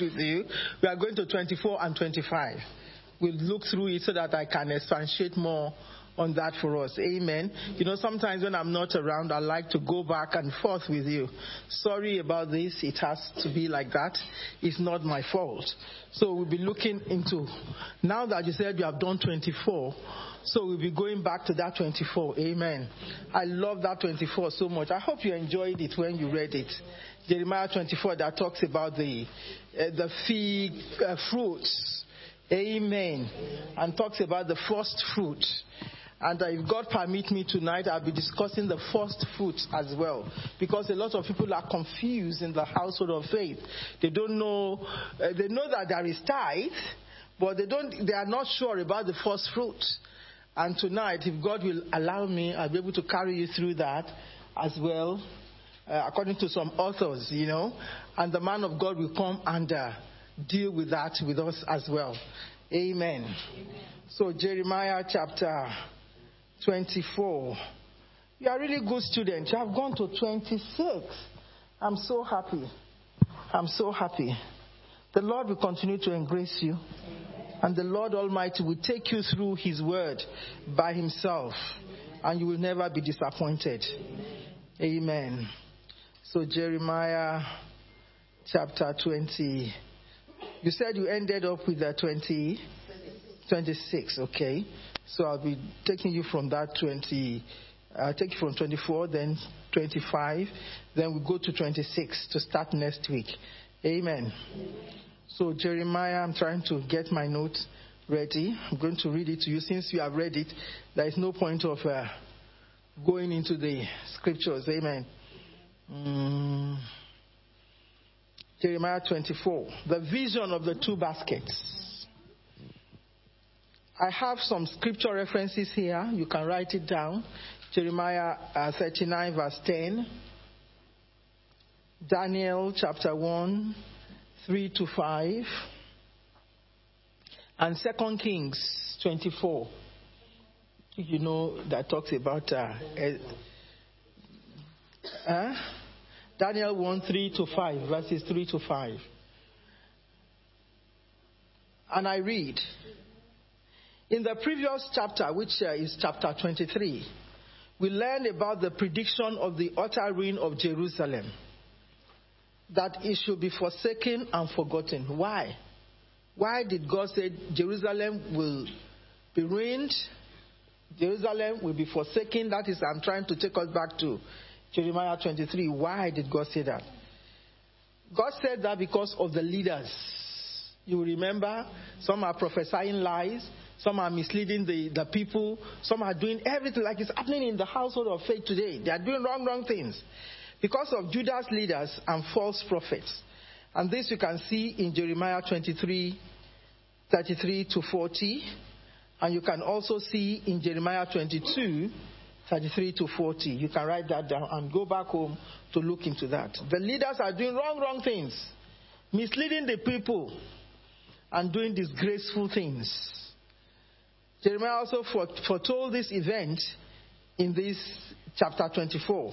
with you. We are going to 24 and 25. We'll look through it so that I can expatiate more on that for us. Amen. You know, sometimes when I'm not around, I like to go back and forth with you. Sorry about this. It has to be like that. It's not my fault. So we'll be looking into, now that you said you have done 24, so we'll be going back to that 24. Amen. I love that 24 so much. I hope you enjoyed it when you read it. Jeremiah 24 that talks about the, uh, the fig uh, fruits. Amen. And talks about the first fruit. And uh, if God permit me tonight, I'll be discussing the first fruit as well. Because a lot of people are confused in the household of faith. They don't know, uh, they know that there is tithe, but they don't, they are not sure about the first fruit. And tonight, if God will allow me, I'll be able to carry you through that as well, uh, according to some authors, you know. And the man of God will come and uh, deal with that with us as well. Amen. Amen. So, Jeremiah chapter 24. You are really good students. You have gone to 26. I'm so happy. I'm so happy. The Lord will continue to embrace you. And the Lord Almighty will take you through His word by Himself. And you will never be disappointed. Amen. So, Jeremiah chapter 20. You said you ended up with the 20, 26, okay. So I'll be taking you from that 20, I'll take you from 24, then 25, then we go to 26 to start next week. Amen. So Jeremiah, I'm trying to get my notes ready. I'm going to read it to you. Since you have read it, there is no point of uh, going into the scriptures. Amen. Mm. Jeremiah 24. The vision of the two baskets. I have some scripture references here. You can write it down. Jeremiah uh, 39, verse 10. Daniel chapter 1, 3 to 5. And 2 Kings 24. You know, that talks about. Uh, Daniel 1 3 to 5, verses 3 to 5. And I read In the previous chapter, which uh, is chapter 23, we learned about the prediction of the utter ruin of Jerusalem, that it should be forsaken and forgotten. Why? Why did God say Jerusalem will be ruined? Jerusalem will be forsaken. That is, I'm trying to take us back to Jeremiah 23. Why did God say that? God said that because of the leaders. You remember, some are prophesying lies, some are misleading the, the people, some are doing everything like it's happening in the household of faith today. They are doing wrong, wrong things. Because of Judah's leaders and false prophets. And this you can see in Jeremiah 23, 33 to 40. And you can also see in Jeremiah 22, 33 to 40. You can write that down and go back home to look into that. The leaders are doing wrong, wrong things, misleading the people, and doing disgraceful things. Jeremiah also foretold this event in this chapter 24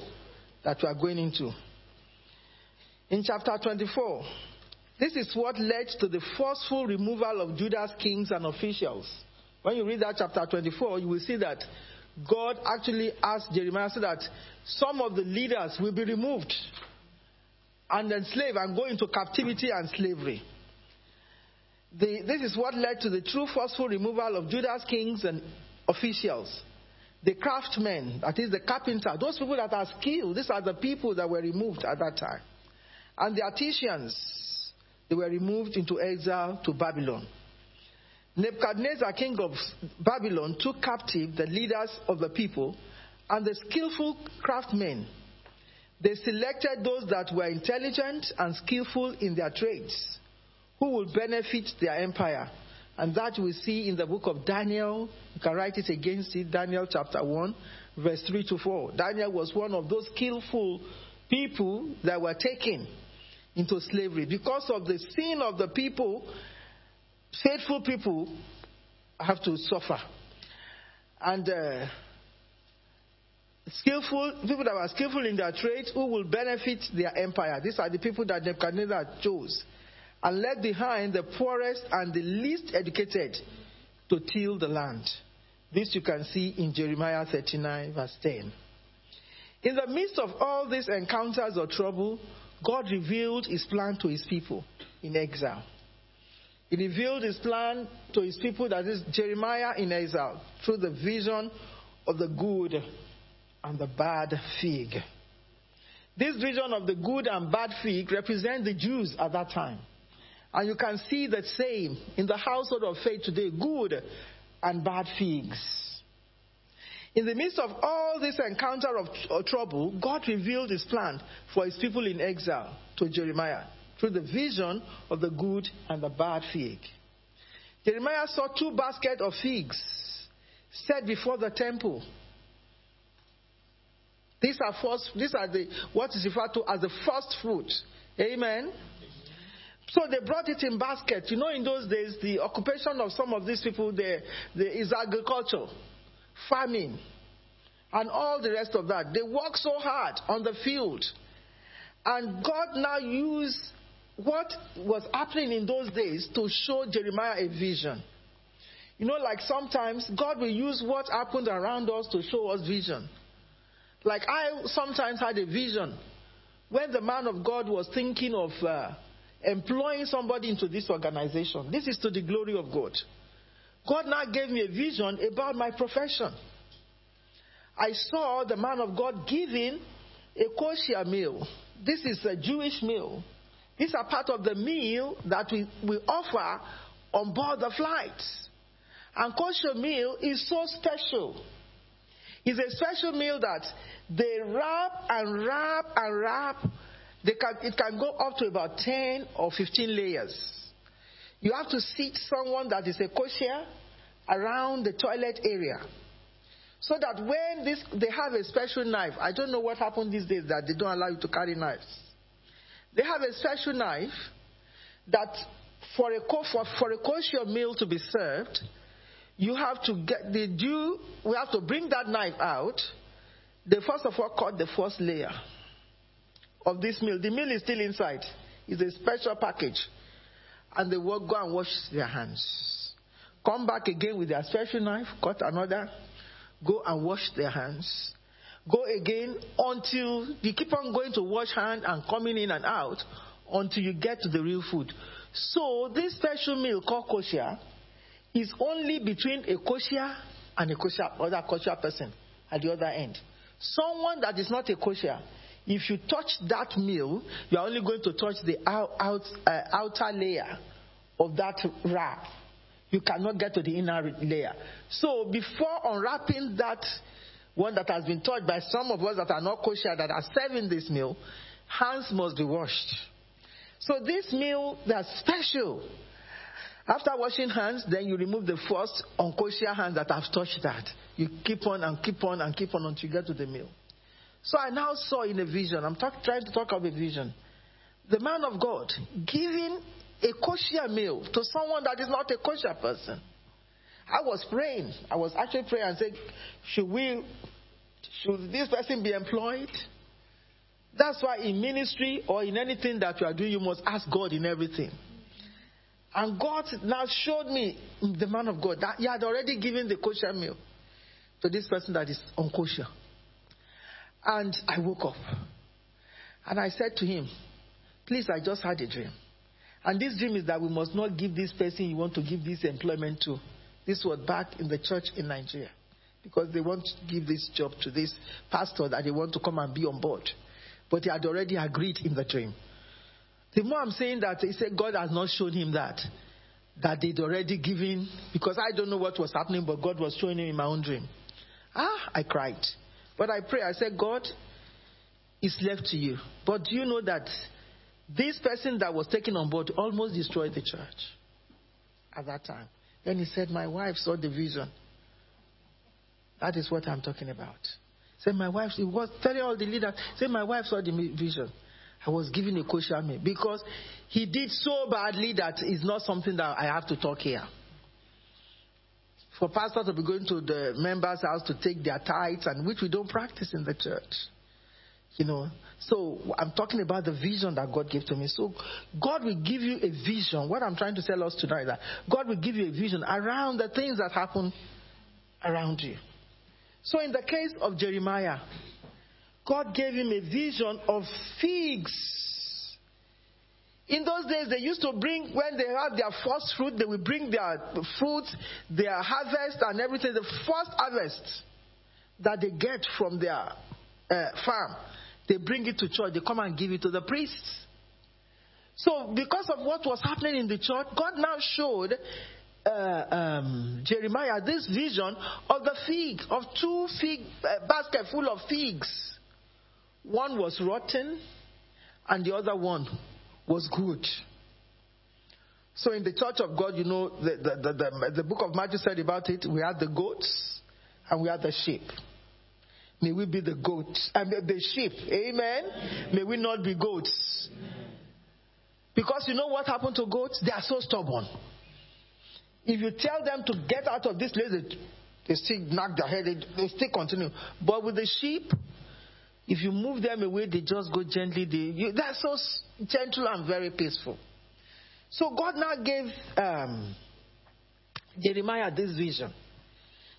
that we are going into. In chapter 24, this is what led to the forceful removal of Judah's kings and officials. When you read that chapter 24, you will see that God actually asked Jeremiah so that some of the leaders will be removed and enslaved and go into captivity and slavery. The, this is what led to the true forceful removal of Judah's kings and officials. The craftsmen, that is the carpenter, those people that are skilled, these are the people that were removed at that time. And the artisans, they were removed into exile to Babylon. Nebuchadnezzar, king of Babylon, took captive the leaders of the people and the skillful craftsmen. They selected those that were intelligent and skillful in their trades, who would benefit their empire. And that we see in the book of Daniel. You can write it against it, Daniel chapter 1, verse 3 to 4. Daniel was one of those skillful people that were taken into slavery because of the sin of the people faithful people have to suffer. And uh, skillful people that are skillful in their trade who will benefit their empire. These are the people that Nebuchadnezzar chose. and left behind the poorest and the least educated to till the land. This you can see in Jeremiah 39, verse 10. In the midst of all these encounters or trouble, God revealed his plan to his people in exile. He revealed his plan to his people, that is Jeremiah in exile, through the vision of the good and the bad fig. This vision of the good and bad fig represents the Jews at that time. And you can see the same in the household of faith today good and bad figs. In the midst of all this encounter of trouble, God revealed his plan for his people in exile to Jeremiah through the vision of the good and the bad fig. Jeremiah saw two baskets of figs set before the temple. These are first, these are the what is referred to as the first fruit. Amen. So they brought it in baskets. You know, in those days, the occupation of some of these people there, there is agriculture farming, and all the rest of that. They work so hard on the field. And God now used what was happening in those days to show Jeremiah a vision. You know, like sometimes God will use what happened around us to show us vision. Like I sometimes had a vision when the man of God was thinking of uh, employing somebody into this organization. This is to the glory of God. God now gave me a vision about my profession. I saw the man of God giving a kosher meal. This is a Jewish meal. These are part of the meal that we, we offer on board the flights. And kosher meal is so special. It's a special meal that they wrap and wrap and wrap. Can, it can go up to about 10 or 15 layers. You have to seat someone that is a kosher around the toilet area. So that when this, they have a special knife, I don't know what happened these days that they don't allow you to carry knives. They have a special knife that for a, for, for a kosher meal to be served, you have to get the due, we have to bring that knife out. They first of all cut the first layer of this meal. The meal is still inside. It's a special package and they will go and wash their hands. Come back again with their special knife, cut another, go and wash their hands. Go again until you keep on going to wash hand and coming in and out until you get to the real food. So this special meal called kosher is only between a kosher and a kosher other kosher person at the other end. Someone that is not a kosher if you touch that meal, you are only going to touch the out, out, uh, outer layer of that wrap. You cannot get to the inner layer. So before unwrapping that one that has been touched by some of us that are not kosher that are serving this meal, hands must be washed. So this meal that's special. After washing hands, then you remove the first unkosher hands that have touched that. You keep on and keep on and keep on until you get to the meal. So I now saw in a vision, I'm talk, trying to talk of a vision, the man of God giving a kosher meal to someone that is not a kosher person. I was praying. I was actually praying and saying, should we, should this person be employed? That's why in ministry or in anything that you are doing, you must ask God in everything. And God now showed me, the man of God, that he had already given the kosher meal to this person that is unkosher. And I woke up. And I said to him, Please, I just had a dream. And this dream is that we must not give this person you want to give this employment to. This was back in the church in Nigeria. Because they want to give this job to this pastor that they want to come and be on board. But he had already agreed in the dream. The more I'm saying that, he said God has not shown him that. That they'd already given, because I don't know what was happening, but God was showing him in my own dream. Ah, I cried. But I pray, I said, God, it's left to you. But do you know that this person that was taken on board almost destroyed the church at that time? Then he said, My wife saw the vision. That is what I'm talking about. Said my wife, he was telling all the leaders, said my wife saw the vision. I was giving a kosher meal because he did so badly that it's not something that I have to talk here for pastors to be going to the members' house to take their tithes, and which we don't practice in the church. You know, So I'm talking about the vision that God gave to me. So God will give you a vision. What I'm trying to tell us tonight is that God will give you a vision around the things that happen around you. So in the case of Jeremiah, God gave him a vision of figs. In those days, they used to bring, when they had their first fruit, they would bring their fruit, their harvest, and everything, the first harvest that they get from their uh, farm they bring it to church. They come and give it to the priests. So, because of what was happening in the church, God now showed uh, um, Jeremiah this vision of the fig, of two fig uh, basket full of figs. One was rotten, and the other one was good. So, in the church of God, you know, the, the, the, the book of Matthew said about it we had the goats and we had the sheep. May we be the goats and the sheep. Amen. May we not be goats. Because you know what happened to goats? They are so stubborn. If you tell them to get out of this place, they, still knock their head, they, they still continue. But with the sheep, if you move them away, they just go gently. They, you, they're so gentle and very peaceful. So God now gave um, Jeremiah this vision.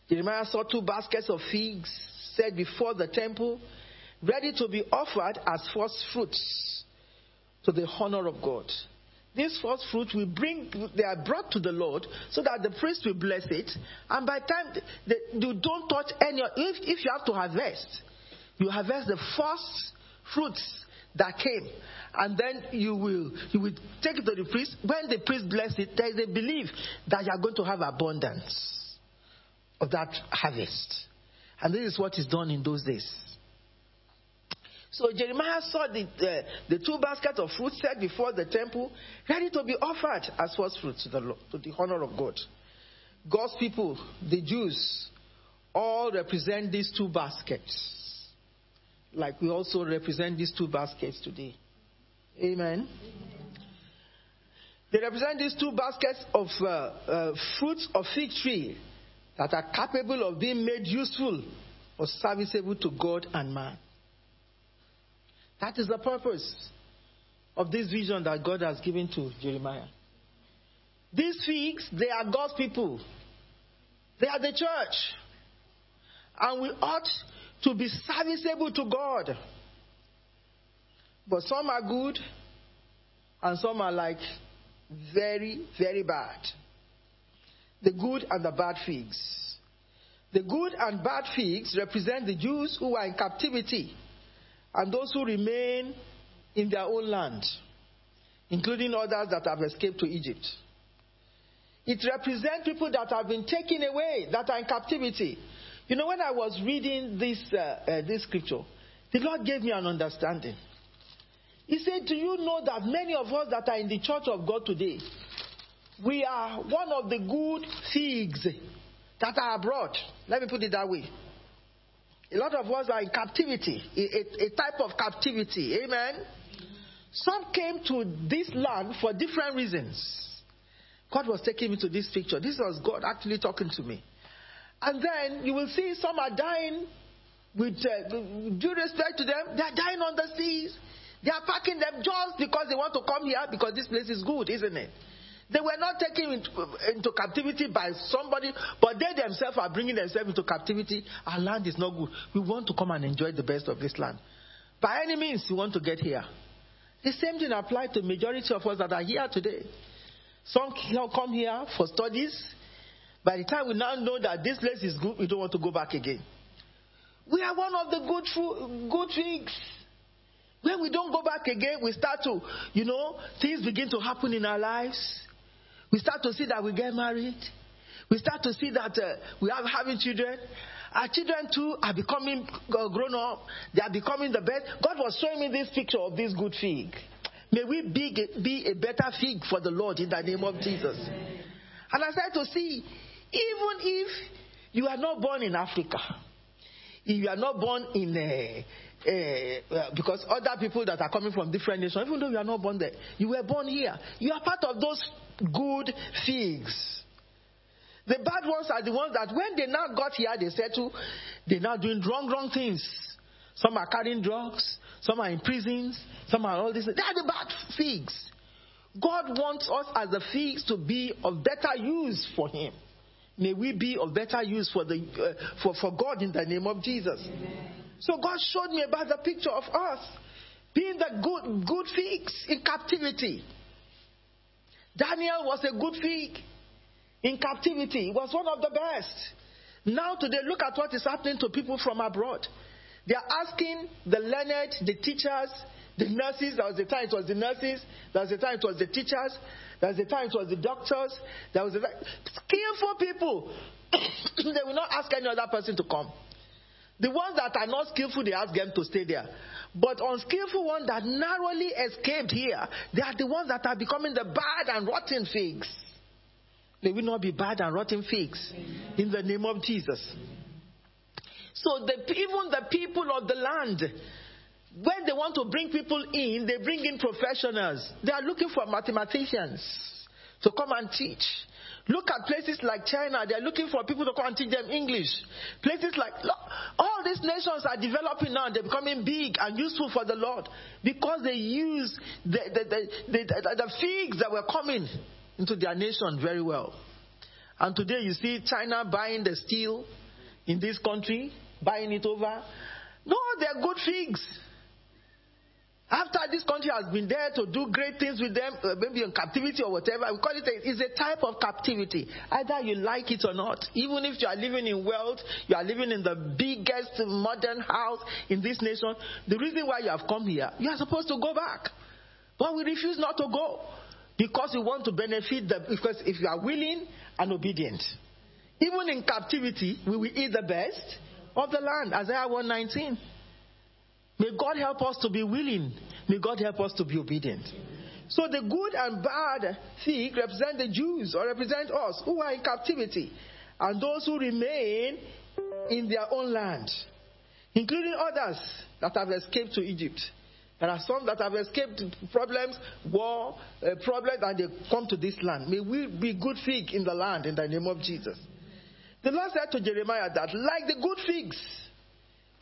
Jeremiah saw two baskets of figs set before the temple, ready to be offered as first fruits to the honor of God. These first fruits will bring, they are brought to the Lord so that the priest will bless it. And by the time they, you don't touch any, if, if you have to harvest, you harvest the first fruits that came. And then you will, you will take it to the priest. When the priest bless it, a belief that you are going to have abundance of that harvest. And this is what is done in those days. So Jeremiah saw the, uh, the two baskets of fruit set before the temple, ready to be offered as first fruits to the, to the honor of God. God's people, the Jews, all represent these two baskets. Like we also represent these two baskets today. Amen. They represent these two baskets of uh, uh, fruits of fig tree that are capable of being made useful or serviceable to God and man. That is the purpose of this vision that God has given to Jeremiah. These figs, they are God's people. They are the church. And we ought to be serviceable to God. But some are good and some are like very, very bad the good and the bad figs. The good and bad figs represent the Jews who are in captivity and those who remain in their own land, including others that have escaped to Egypt. It represents people that have been taken away, that are in captivity. You know, when I was reading this, uh, uh, this scripture, the Lord gave me an understanding. He said, Do you know that many of us that are in the church of God today, we are one of the good figs that are abroad. Let me put it that way. A lot of us are in captivity, a, a, type of captivity. Amen. Some came to this land for different reasons. God was taking me to this picture. This was God actually talking to me. And then you will see some are dying with uh, due respect to them. They are dying on the seas. They are packing them just because they want to come here because this place is good, isn't it? They were not taken into, into, captivity by somebody, but they themselves are bringing themselves into captivity. Our land is not good. We want to come and enjoy the best of this land. By any means, we want to get here. The same thing applies to majority of us that are here today. Some come here for studies. By the time we now know that this place is good, we don't want to go back again. We are one of the good, good things. When we don't go back again, we start to, you know, things begin to happen in our lives. We start to see that we get married. We start to see that uh, we are having children. Our children too are becoming uh, grown up. They are becoming the best. God was showing me this picture of this good fig. May we be, be a better fig for the Lord in the name of Jesus. And I said to see, even if you are not born in Africa, if you are not born in a, uh, because other people that are coming from different nations, even though you are not born there, you were born here. You are part of those good figs. The bad ones are the ones that when they now got here, they settle, they're now doing wrong, wrong things. Some are carrying drugs, some are in prisons, some are all this. They are the bad figs. God wants us as the figs to be of better use for Him. May we be of better use for, the, uh, for, for God in the name of Jesus. Amen. So God showed me about the picture of us being the good, good figs in captivity. Daniel was a good fig in captivity. He was one of the best. Now today, look at what is happening to people from abroad. They are asking the learned, the teachers, the nurses. There was a time it was the nurses. There was a time it was the teachers. Was a time it was the doctors. There was a skillful people. they will not ask any other person to come. The ones that are not skillful, they ask them to stay there. But unskillful ones that narrowly escaped here, they are the ones that are becoming the bad and rotten figs. They will not be bad and rotten figs in the name of Jesus. So the, even the people of the land, when they want to bring people in, they bring in professionals. They are looking for mathematicians to come and teach. Look at places like China, they're looking for people to come and teach them English. Places like, look, all these nations are developing now, they're becoming big and useful for the Lord because they use the, the, the, the, the figs that were coming into their nation very well. And today you see China buying the steel in this country, buying it over. No, they're good figs. After this country has been there to do great things with them, uh, maybe in captivity or whatever, we call it a, it's a type of captivity. Either you like it or not. Even if you are living in wealth, you are living in the biggest modern house in this nation, the reason why you have come here, you are supposed to go back. But we refuse not to go because we want to benefit the, because if you are willing and obedient. Even in captivity, we will eat the best of the land. Isaiah 119. May God help us to be willing. May God help us to be obedient. So the good and bad fig represent the Jews or represent us who are in captivity and those who remain in their own land, including others that have escaped to Egypt. There are some that have escaped problems, war, uh, problems, and they come to this land. May we be good fig in the land in the name of Jesus. The Lord said to Jeremiah that, like the good figs,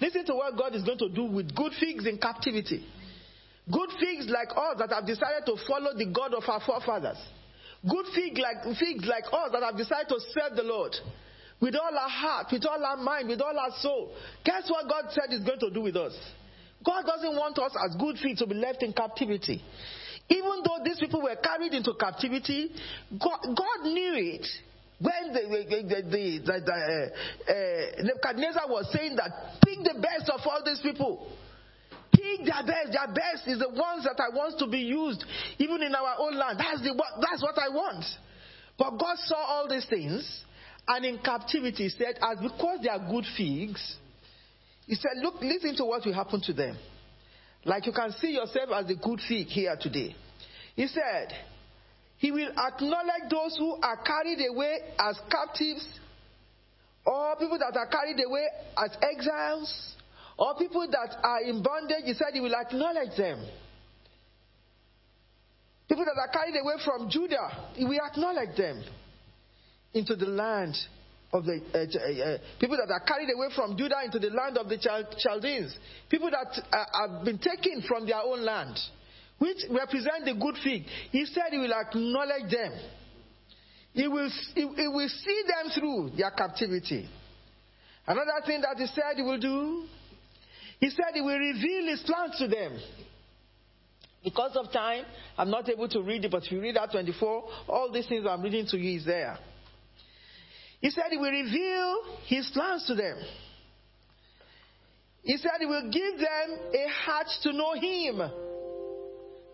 Listen to what God is going to do with good figs in captivity. Good figs like us that have decided to follow the God of our forefathers. Good fig like, figs like us that have decided to serve the Lord with all our heart, with all our mind, with all our soul. Guess what God said He's going to do with us? God doesn't want us as good figs to be left in captivity. Even though these people were carried into captivity, God, God knew it. When the, the, the, uh, uh, Nebuchadnezzar was saying that, pick the best of all these people. Pick their best. Their best is the ones that I want to be used, even in our own land. That's, the, that's what I want. But God saw all these things, and in captivity said, as because they are good figs, He said, look, listen to what will happen to them. Like you can see yourself as a good fig here today. He said, he will acknowledge those who are carried away as captives, or people that are carried away as exiles, or people that are in bondage. He said he will acknowledge them. People that are carried away from Judah, he will acknowledge them into the land of the uh, uh, uh, people that are carried away from Judah into the land of the Chaldeans, people that uh, have been taken from their own land which represent the good fig. He said he will acknowledge them. He will, he, he will see them through their captivity. Another thing that he said he will do, he said he will reveal his plans to them. Because of time, I'm not able to read it, but if you read that 24, all these things I'm reading to you is there. He said he will reveal his plans to them. He said he will give them a heart to know him.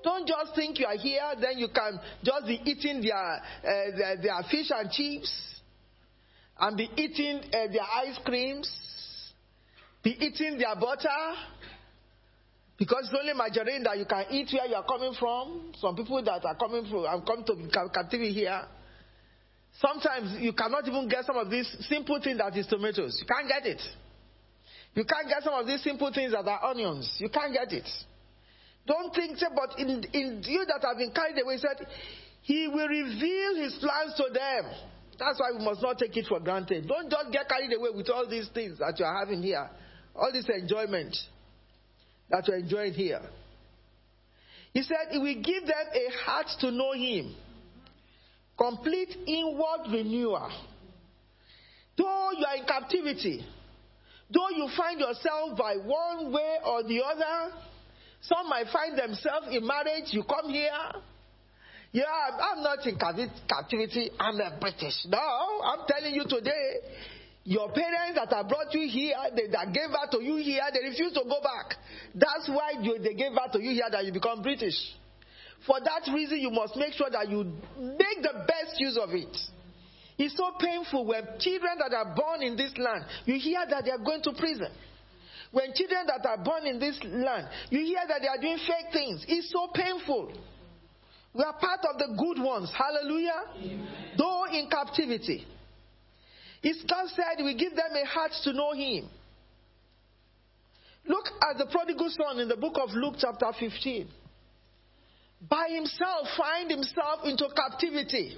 Don't just think you are here, then you can just be eating their, uh, their, their, fish and chips and be eating uh, their ice creams, be eating their butter. Because it's only margarine that you can eat where you are coming from. Some people that are coming from, I'm coming to captivity here. Sometimes you cannot even get some of these simple things that is tomatoes. You can't get it. You can't get some of these simple things that are onions. You can't get it. Don't think, say, but in, in you that have been carried away, he said, He will reveal His plans to them. That's why we must not take it for granted. Don't just get carried away with all these things that you are having here, all this enjoyment. that you're enjoying here. He said he will give them a heart to know him. Complete inward renewal. Though you are in captivity, though you find yourself by one way or the other, some might find themselves in marriage, you come here. Yeah, I'm not in captivity, I'm a British. No, I'm telling you today, your parents that have brought you here, they, that gave birth to you here, they refuse to go back. That's why they gave birth to you here that you become British. For that reason, you must make sure that you make the best use of it. It's so painful when children that are born in this land, you hear that they are going to prison. When children that are born in this land, you hear that they are doing fake things. It's so painful. We are part of the good ones. Hallelujah. Amen. Though in captivity. His God said, We give them a heart to know Him. Look at the prodigal son in the book of Luke, chapter 15. By himself, find himself into captivity.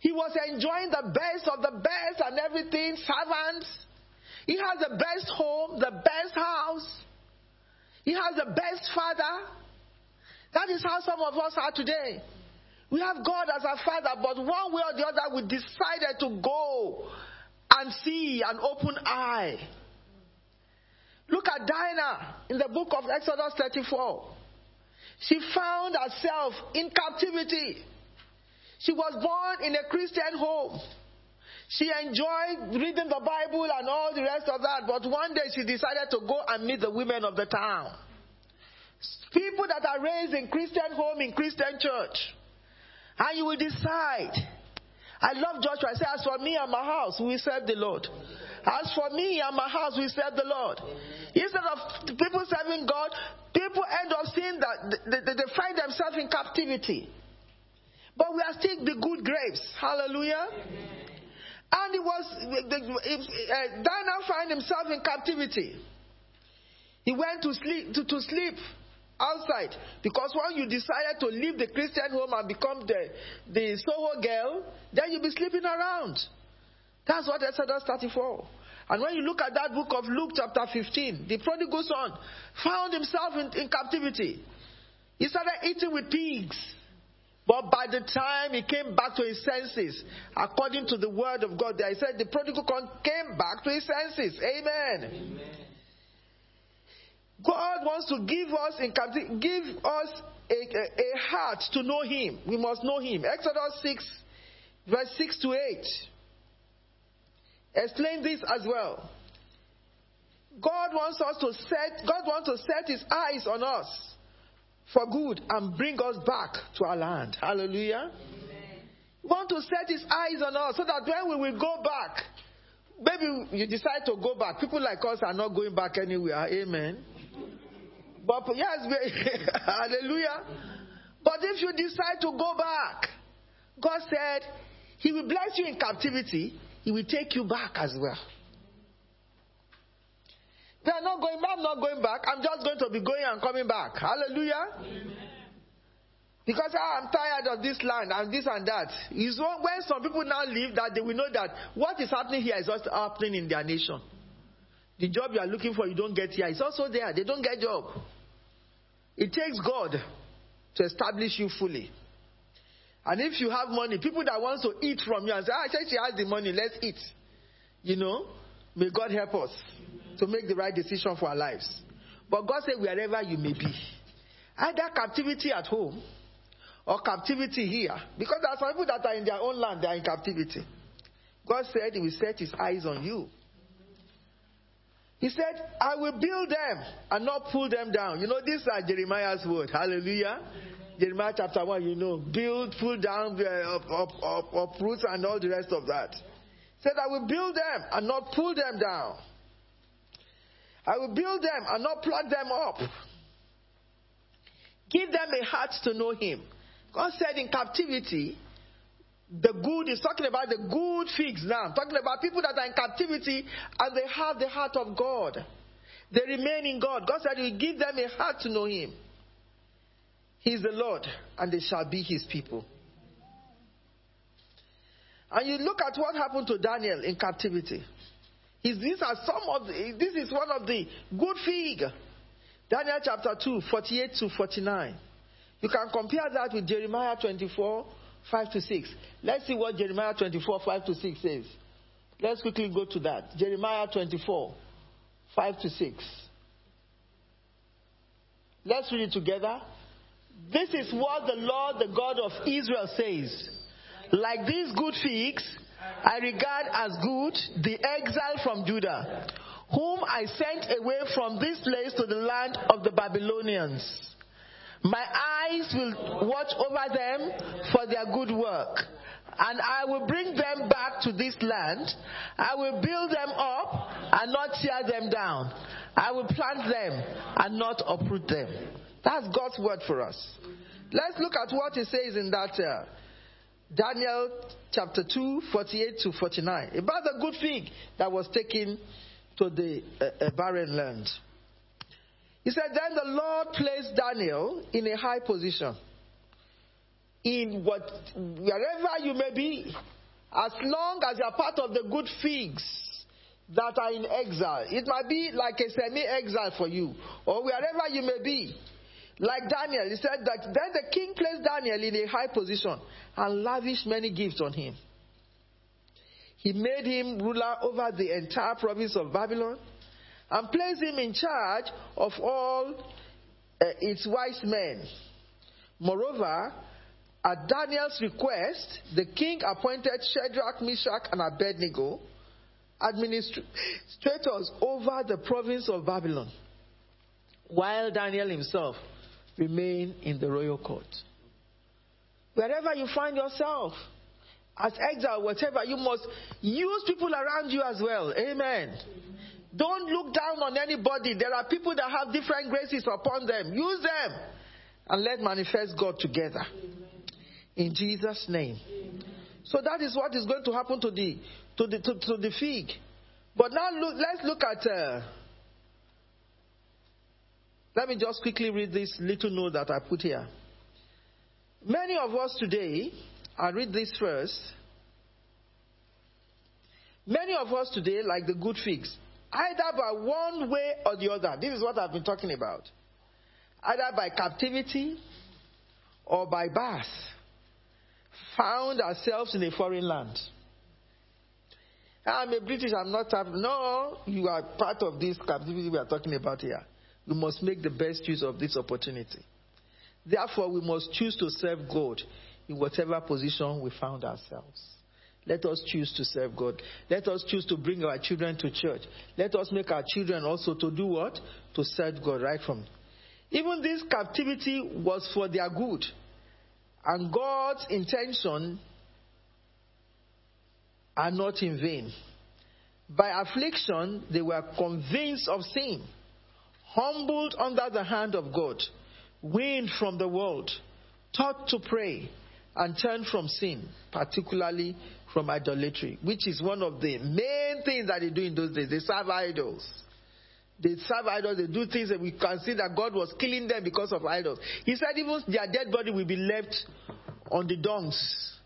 He was enjoying the best of the best and everything, servants. He has the best home, the best house. He has the best father. That is how some of us are today. We have God as our Father, but one way or the other, we decided to go and see an open eye. Look at Dinah in the book of Exodus 34. She found herself in captivity. She was born in a Christian home. She enjoyed reading the Bible and all the rest of that, but one day she decided to go and meet the women of the town. People that are raised in Christian home, in Christian church. And you will decide. I love Joshua. I say, as for me and my house, we serve the Lord. As for me and my house, we serve the Lord. Instead of people serving God, people end up seeing that they, they find themselves in captivity. But we are still the good grapes. Hallelujah. And he was, uh, Dinah found himself in captivity. He went to sleep, to, to sleep outside. Because when you decided to leave the Christian home and become the, the Soho girl, then you'll be sleeping around. That's what Exodus 34. And when you look at that book of Luke, chapter 15, the prodigal son found himself in, in captivity. He started eating with pigs. But by the time he came back to his senses, according to the word of God, there he said the prodigal son came back to his senses. Amen. Amen. God wants to give us in give us a, a, a, heart to know Him. We must know Him. Exodus 6, verse 6 to 8. Explain this as well. God wants us to set God wants to set his eyes on us for good and bring us back to our land. Hallelujah. Amen. Want to set his eyes on us so that when we will go back, maybe you decide to go back. People like us are not going back anywhere. Amen. But yes, hallelujah. But if you decide to go back, God said He will bless you in captivity, He will take you back as well. They are not going back, I'm not going back. I'm just going to be going and coming back. Hallelujah. Amen. Because ah, I'm tired of this land and this and that. It's when some people now leave that they will know that what is happening here is also happening in their nation. The job you are looking for, you don't get here. It's also there. They don't get job. It takes God to establish you fully. And if you have money, people that want to eat from you and say, ah, I said she has the money, let's eat. You know, may God help us to make the right decision for our lives. But God said, wherever you may be, either captivity at home or captivity here, because there are some people that are in their own land, they are in captivity. God said He will set His eyes on you. He said, I will build them and not pull them down. You know, these are Jeremiah's word. Hallelujah. Jeremiah chapter 1, you know, build, pull down, uh, up, up, up, and all the rest of that. He said, I will build them and not pull them down. I will build them and not plug them up. Give them a heart to know Him. God said in captivity, the good is talking about the good figs now. I'm talking about people that are in captivity and they have the heart of God. They remain in God. God said He will give them a heart to know Him. He is the Lord, and they shall be His people. And you look at what happened to Daniel in captivity. These are some of the, this is one of the good fig. Daniel chapter 2, 48 to 49. You can compare that with Jeremiah 24, 5 to 6. Let's see what Jeremiah 24, 5 to 6 says. Let's quickly go to that. Jeremiah 24, 5 to 6. Let's read it together. This is what the Lord, the God of Israel, says. Like these good figs, I regard as good the exile from Judah, whom I sent away from this place to the land of the Babylonians. My eyes will watch over them for their good work, and I will bring them back to this land. I will build them up and not tear them down. I will plant them and not uproot them. That's God's word for us. Let's look at what he says in that uh, Daniel chapter 2, 48 to 49, about the good fig that was taken to the uh, uh, barren land. He said, Then the Lord placed Daniel in a high position. In what, wherever you may be, as long as you are part of the good figs that are in exile. It might be like a semi exile for you, or wherever you may be. Like Daniel, he said that then the king placed Daniel in a high position and lavished many gifts on him. He made him ruler over the entire province of Babylon and placed him in charge of all uh, its wise men. Moreover, at Daniel's request, the king appointed Shadrach, Meshach, and Abednego administrators over the province of Babylon, while Daniel himself remained in the royal court. Wherever you find yourself, as exile, whatever, you must use people around you as well. Amen. Don't look down on anybody. There are people that have different graces upon them. Use them and let manifest God together. In Jesus' name. So that is what is going to happen to the to the to, to the fig. But now look, let's look at. Uh, let me just quickly read this little note that I put here. Many of us today, I read this first. Many of us today, like the good figs, either by one way or the other. This is what I've been talking about. Either by captivity or by birth, found ourselves in a foreign land. I'm a British, I'm not. No, you are part of this captivity we are talking about here. We must make the best use of this opportunity. Therefore, we must choose to serve God in whatever position we found ourselves. Let us choose to serve God. Let us choose to bring our children to church. Let us make our children also to do what? To serve God right from. Even this captivity was for their good. And God's intention are not in vain. By affliction, they were convinced of sin, humbled under the hand of God, weaned from the world, taught to pray, and turn from sin, particularly from idolatry, which is one of the main things that they do in those days. They serve idols. They serve idols, they do things that we can see that God was killing them because of idols. He said even their dead body will be left on the dungs,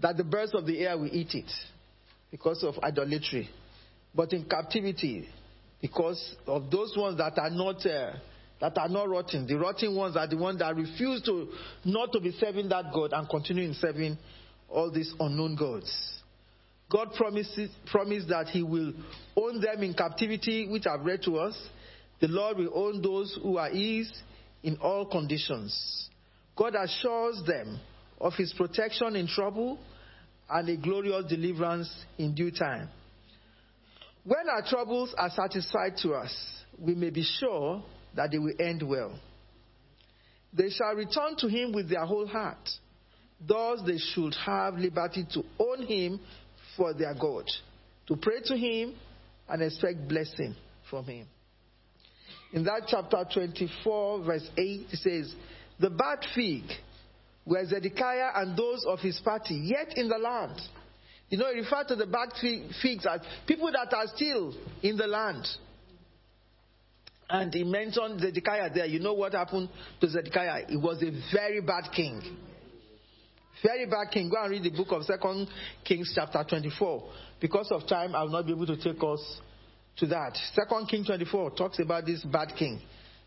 that the birds of the air will eat it because of idolatry. But in captivity, because of those ones that are not uh, that are not rotten. The rotten ones are the ones that refuse to not to be serving that God and continuing serving all these unknown gods. God promises that He will own them in captivity, which I've read to us. The Lord will own those who are His in all conditions. God assures them of His protection in trouble and a glorious deliverance in due time. When our troubles are satisfied to us, we may be sure that they will end well. They shall return to him with their whole heart. Thus, they should have liberty to own him for their God, to pray to him and expect blessing from him. In that chapter 24, verse 8, it says, The bad fig were Zedekiah and those of his party, yet in the land. You know, he referred to the bad figs as people that are still in the land. And he mentioned Zedekiah there. You know what happened to Zedekiah? He was a very bad king. Very bad king. Go and read the book of Second Kings chapter 24. Because of time, I will not be able to take us to that. Second King 24 talks about this bad king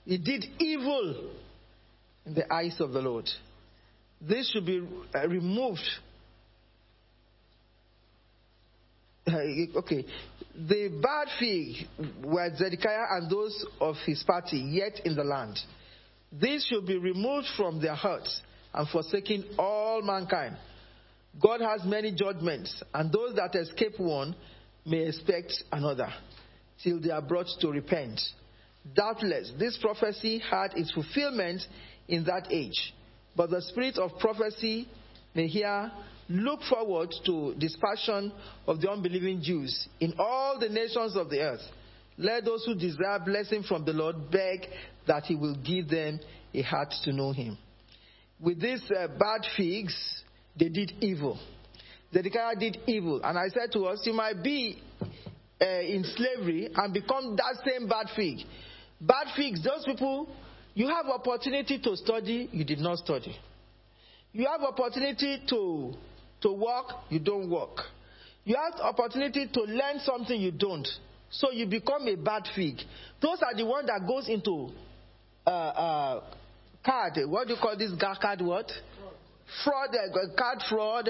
He did evil in the eyes of the Lord. This should be uh, removed. Uh, Uh, okay. The bad fig were Zedekiah and those of his party yet in the land. These should be removed from their hearts and forsaking all mankind. God has many judgments, and those that escape one may expect another till they are brought to repent. Doubtless, this prophecy had its fulfillment in that age, but the spirit of prophecy may here look forward to dispersion of the unbelieving Jews in all the nations of the earth. Let those who desire blessing from the Lord beg that He will give them a heart to know Him. With these uh, bad figs, they did evil. Zedekiah did evil. And I said to us, you might be uh, in slavery and become that same bad fig. Bad figs, those people, you have opportunity to study, you did not study. You have opportunity to, to work, you don't work. You have opportunity to learn something you don't. So you become a bad fig. Those are the ones that goes into uh, uh, card. What do you call this card? What? Fraud, uh, card fraud.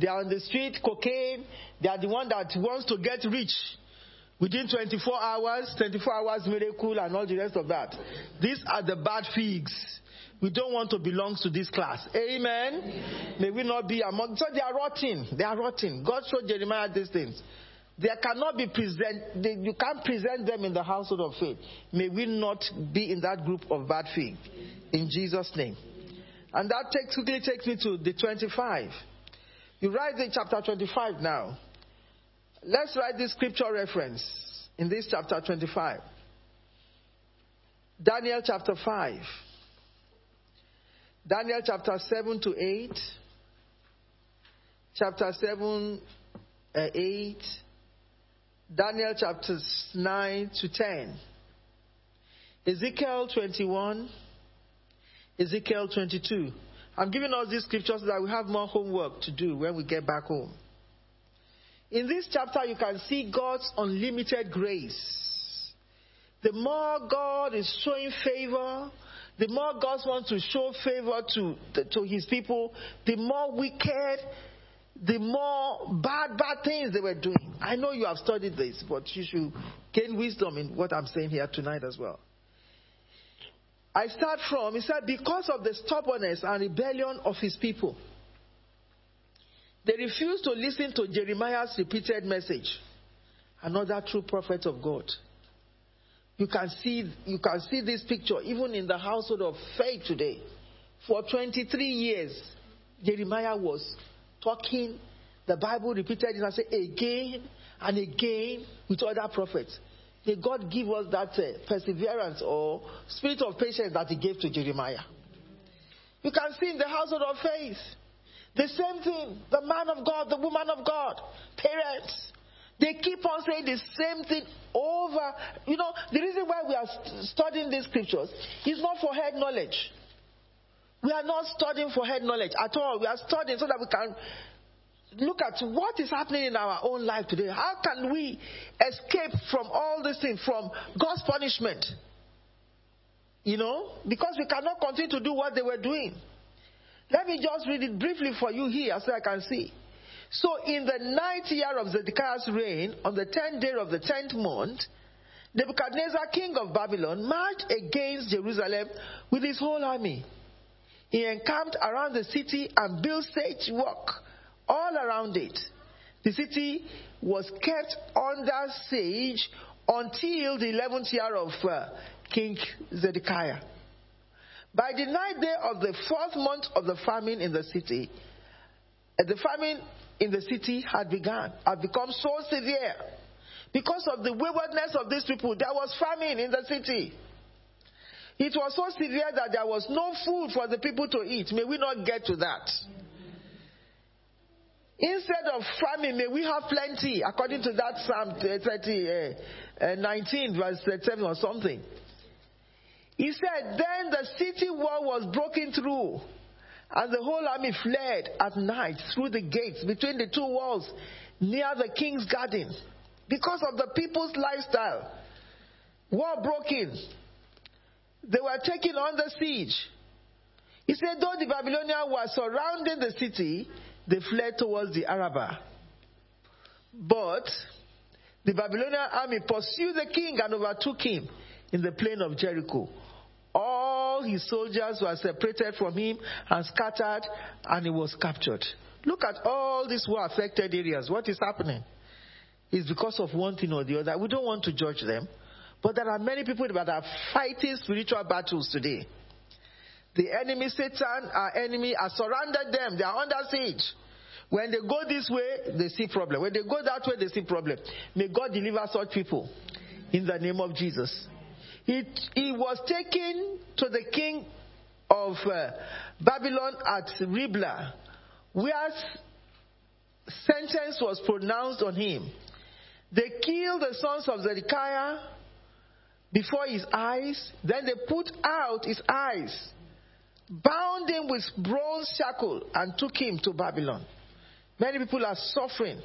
They are on the street, cocaine. They are the one that wants to get rich within 24 hours, 24 hours miracle, and all the rest of that. These are the bad figs. We don't want to belong to this class. Amen. Amen. May we not be among. So they are rotting. They are rotting. God showed Jeremiah these things. They cannot be present. They, you can't present them in the household of faith. May we not be in that group of bad fig. In Jesus' name. And that takes, quickly takes me to the 25. You write in chapter 25 now. Let's write this scripture reference in this chapter 25. Daniel chapter 5. Daniel chapter 7 to 8. Chapter 7, uh, 8. Daniel chapters 9 to 10. Ezekiel 21. Ezekiel 22. I'm giving us these scriptures so that we have more homework to do when we get back home. In this chapter, you can see God's unlimited grace. The more God is showing favor, the more God wants to show favor to, to his people, the more wicked, the more bad, bad things they were doing. I know you have studied this, but you should gain wisdom in what I'm saying here tonight as well. I start from, he said, because of the stubbornness and rebellion of his people. They refused to listen to Jeremiah's repeated message. Another true prophet of God. You can see, you can see this picture even in the household of faith today. For 23 years, Jeremiah was talking. The Bible repeated it and said again and again with other prophets. May God give us that uh, perseverance or spirit of patience that He gave to Jeremiah. You can see in the household of faith. The same thing, the man of God, the woman of God, parents. They keep on saying the same thing over. You know, the reason why we are studying these scriptures is not for head knowledge. We are not studying for head knowledge at all. We are studying so that we can look at what is happening in our own life today. How can we escape from all these things, from God's punishment? You know, because we cannot continue to do what they were doing. Let me just read it briefly for you here so I can see. So, in the ninth year of Zedekiah's reign, on the tenth day of the tenth month, Nebuchadnezzar, king of Babylon, marched against Jerusalem with his whole army. He encamped around the city and built siege work all around it. The city was kept under siege until the eleventh year of uh, King Zedekiah. By the ninth day of the fourth month of the famine in the city, uh, the famine in the city had begun, had become so severe. Because of the waywardness of these people, there was famine in the city. It was so severe that there was no food for the people to eat. May we not get to that. Instead of famine, may we have plenty, according to that Psalm 30, uh, uh, 19, verse 7 or something. He said, Then the city wall was broken through, and the whole army fled at night through the gates between the two walls near the king's garden because of the people's lifestyle. War broke in. they were taken under siege. He said, though the Babylonians were surrounding the city, they fled towards the Arabah. But the Babylonian army pursued the king and overtook him in the plain of Jericho. All his soldiers were separated from him and scattered, and he was captured. Look at all these war affected areas. What is happening? It's because of one thing or the other. We don't want to judge them. But there are many people that are fighting spiritual battles today. The enemy, Satan, our enemy, has surrounded them. They are under siege. When they go this way, they see problem. When they go that way, they see problem. May God deliver such people in the name of Jesus. He, he was taken to the king of uh, Babylon at Riblah, where sentence was pronounced on him. They killed the sons of Zedekiah before his eyes. Then they put out his eyes, bound him with bronze shackle, and took him to Babylon. Many people are suffering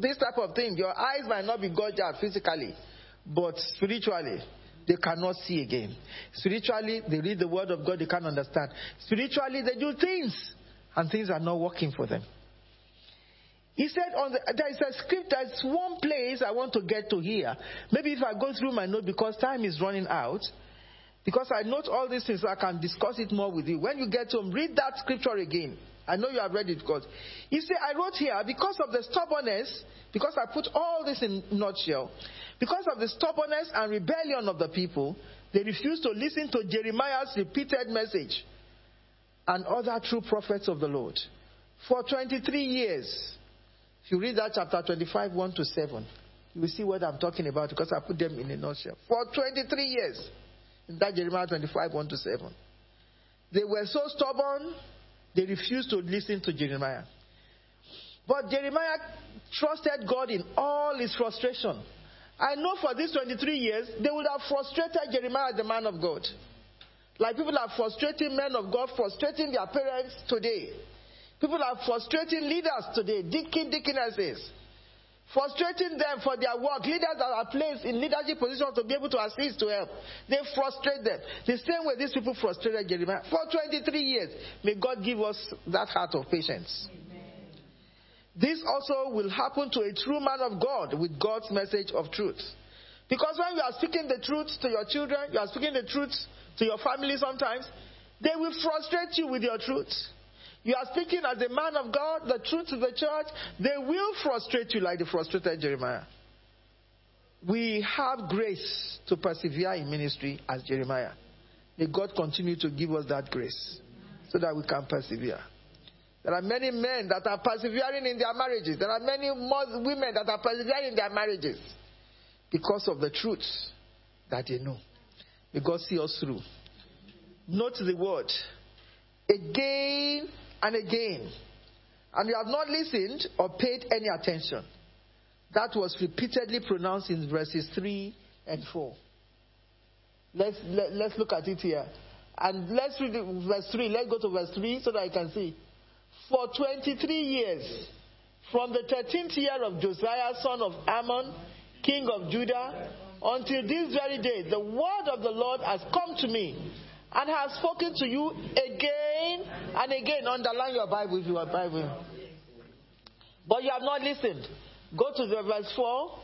this type of thing. Your eyes might not be gouged out physically, but spiritually, they cannot see again. Spiritually, they read the word of God, they can't understand. Spiritually, they do things, and things are not working for them. He said, on the, there is a script, there's one place I want to get to here. Maybe if I go through my note because time is running out, because I note all these things so I can discuss it more with you. When you get home, read that scripture again. I know you have read it because he said, I wrote here because of the stubbornness, because I put all this in nutshell, because of the stubbornness and rebellion of the people, they refused to listen to Jeremiah's repeated message and other true prophets of the Lord. For 23 years, if you read that chapter 25, 1 to 7, you will see what I'm talking about because I put them in a nutshell. For 23 years, in that Jeremiah 25, 1 to 7, they were so stubborn, they refused to listen to Jeremiah. But Jeremiah trusted God in all his frustration. I know for these 23 years, they would have frustrated Jeremiah, the man of God. Like people are frustrating men of God, frustrating their parents today. People are frustrating leaders today, deacon, deaconesses, frustrating them for their work. Leaders that are placed in leadership positions to be able to assist, to help. They frustrate them. The same way these people frustrated Jeremiah for 23 years. May God give us that heart of patience. This also will happen to a true man of God with God's message of truth. Because when you are speaking the truth to your children, you are speaking the truth to your family sometimes, they will frustrate you with your truth. You are speaking as a man of God, the truth to the church, they will frustrate you like they frustrated Jeremiah. We have grace to persevere in ministry as Jeremiah. May God continue to give us that grace so that we can persevere. There are many men that are persevering in their marriages. There are many women that are persevering in their marriages because of the truth that they know. May God see us through. Note the word. Again and again. And you have not listened or paid any attention. That was repeatedly pronounced in verses 3 and 4. Let's, let, us let us look at it here. And let's read verse 3. Let's go to verse 3 so that I can see. For 23 years, from the 13th year of Josiah, son of Amon, king of Judah, until this very day, the word of the Lord has come to me and has spoken to you again and again. Underline your Bible if you are Bible. But you have not listened. Go to the verse 4.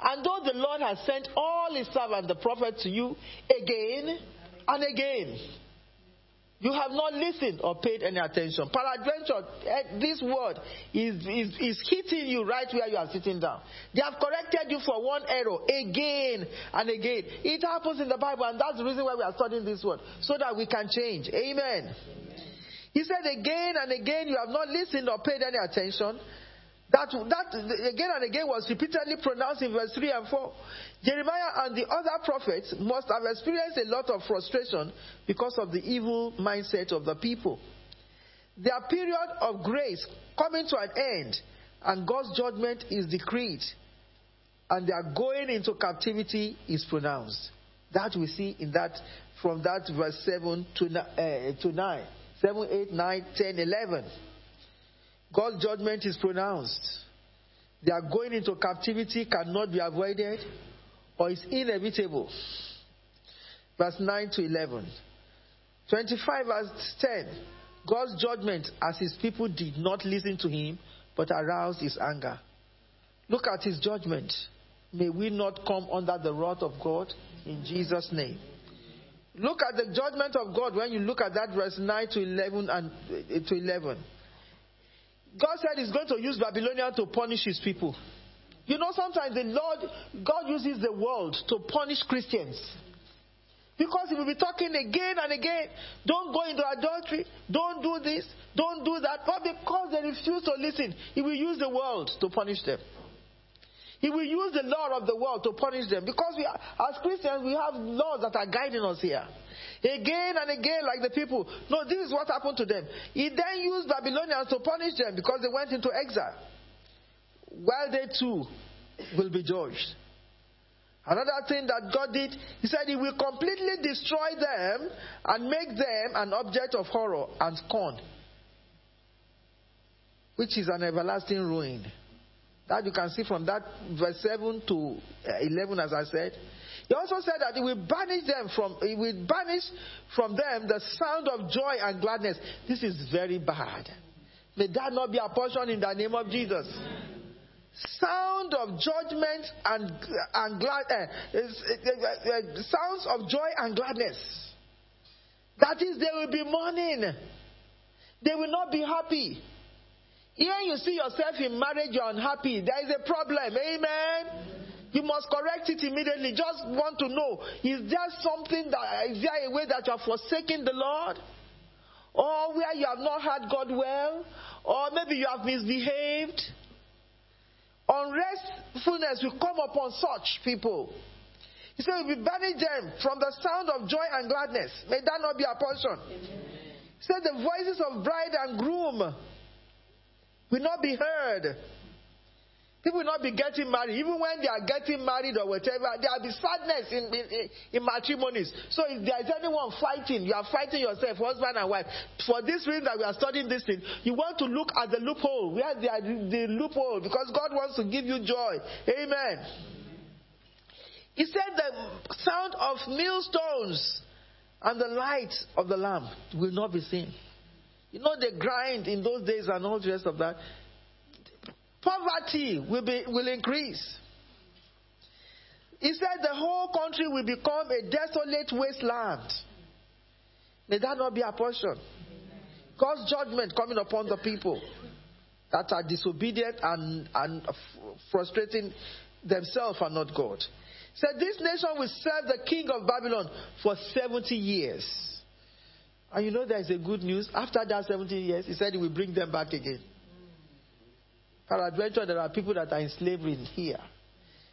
And though the Lord has sent all his servants, the prophet, to you again and again, you have not listened or paid any attention. Peradventure, eh, this word is, is, is hitting you right where you are sitting down. They have corrected you for one error again and again. It happens in the Bible, and that's the reason why we are studying this word, so that we can change. Amen. Amen. He said again and again, you have not listened or paid any attention. That, that again and again was repeatedly pronounced in verse 3 and 4. Jeremiah and the other prophets must have experienced a lot of frustration because of the evil mindset of the people. Their period of grace coming to an end, and God's judgment is decreed, and their going into captivity is pronounced. That we see in that from that verse 7 to, uh, to 9. 7, 8, 9, 10, 11. God's judgment is pronounced. Their going into captivity cannot be avoided or is inevitable. verse 9 to 11. 25 verse 10. God's judgment as his people did not listen to him but aroused his anger. Look at his judgment. May we not come under the wrath of God in Jesus' name. Look at the judgment of God when you look at that verse 9 to 11 and uh, to 11. God said he's going to use Babylonian to punish his people. You know, sometimes the Lord, God uses the world to punish Christians. Because he will be talking again and again. Don't go into adultery. Don't do this. Don't do that. But because they refuse to listen, he will use the world to punish them. He will use the law of the world to punish them. Because we are, as Christians, we have laws that are guiding us here. Again and again, like the people. No, this is what happened to them. He then used Babylonians to punish them because they went into exile. While they too will be judged. Another thing that God did, He said He will completely destroy them and make them an object of horror and scorn, which is an everlasting ruin. That you can see from that verse 7 to uh, 11, as I said. He also said that he will banish them from he will banish from them the sound of joy and gladness. This is very bad. May that not be a portion in the name of Jesus sound of judgment and, and glad, uh, uh, sounds of joy and gladness. That is, they will be mourning. They will not be happy. Here you see yourself in marriage, you're unhappy. There is a problem. Amen. You must correct it immediately. Just want to know is there something that is there a way that you are forsaking the Lord? Or where you have not had God well? Or maybe you have misbehaved? Unrestfulness will come upon such people. He said, We banish them from the sound of joy and gladness. May that not be a portion. He said, The voices of bride and groom will not be heard. People will not be getting married. Even when they are getting married or whatever, there will be sadness in, in, in, matrimonies. So if there is anyone fighting, you are fighting yourself, husband and wife. For this reason that we are studying this thing, you want to look at the loophole. Where the, the loophole? Because God wants to give you joy. Amen. He said the sound of millstones and the light of the lamp will not be seen. You know, they grind in those days and all the rest of that. Poverty will, be, will increase. He said the whole country will become a desolate wasteland. May that not be a portion. God's judgment coming upon the people that are disobedient and, and frustrating themselves and not God. Said this nation will serve the king of Babylon for 70 years. And you know there is a good news. After that 70 years, he said he will bring them back again. Peradventure, there are people that are in slavery here.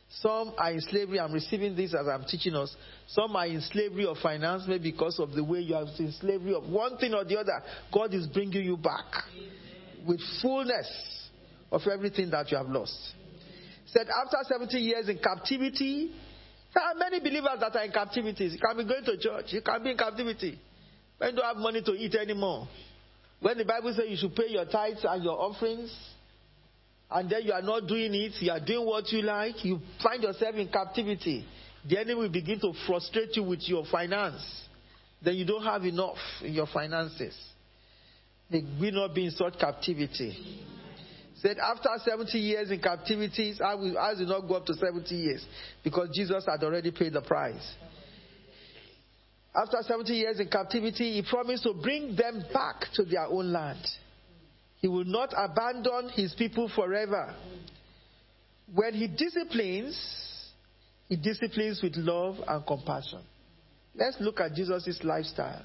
Some are in slavery. I'm receiving this as I'm teaching us. Some are in slavery of finance, maybe because of the way you have in slavery of one thing or the other. God is bringing you back with fullness of everything that you have lost. Said after 70 years in captivity, there are many believers that are in captivity. You can be going to church. You can be in captivity. When you don't have money to eat anymore. When the Bible says you should pay your tithes and your offerings, and then you are not doing it, you are doing what you like, you find yourself in captivity. The enemy will begin to frustrate you with your finance. Then you don't have enough in your finances. They will not be in such captivity. Said after 70 years in captivity, I will, I will not go up to 70 years because Jesus had already paid the price. After 70 years in captivity, he promised to bring them back to their own land. He will not abandon his people forever. When he disciplines, he disciplines with love and compassion. Let's look at Jesus' lifestyle.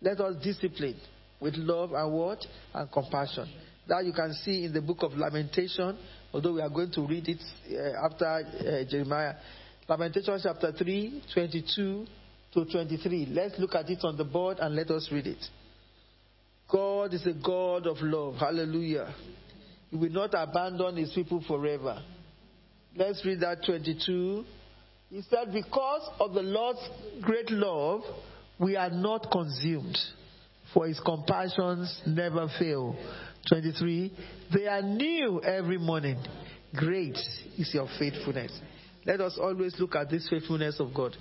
Let us discipline with love and what? And compassion. That you can see in the book of Lamentation, although we are going to read it uh, after uh, Jeremiah. Lamentation chapter 3, 22 to 23. Let's look at it on the board and let us read it. God is a God of love. Hallelujah. He will not abandon his people forever. Let's read that 22. He said, Because of the Lord's great love, we are not consumed, for his compassions never fail. 23. They are new every morning. Great is your faithfulness. Let us always look at this faithfulness of God.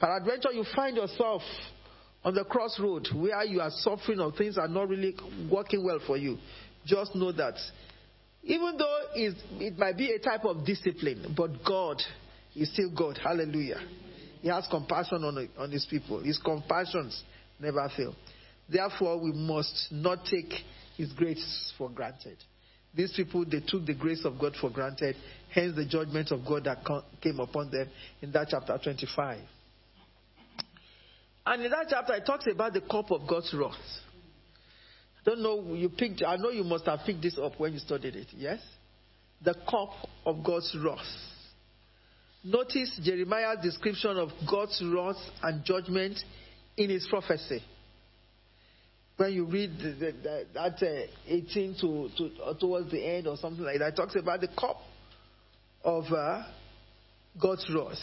Peradventure, you find yourself on the crossroad where you are suffering or things are not really working well for you. Just know that even though it might be a type of discipline, but God is still God. Hallelujah. He has compassion on, on his people. His compassions never fail. Therefore, we must not take his grace for granted. These people, they took the grace of God for granted, hence the judgment of God that came upon them in that chapter 25. And in that chapter, it talks about the cup of God's wrath. I don't know, you picked, I know you must have picked this up when you studied it, yes? The cup of God's wrath. Notice Jeremiah's description of God's wrath and judgment in his prophecy when you read the, the, that uh, 18 to, to uh, towards the end or something like that, it talks about the cup of uh, God's wrath.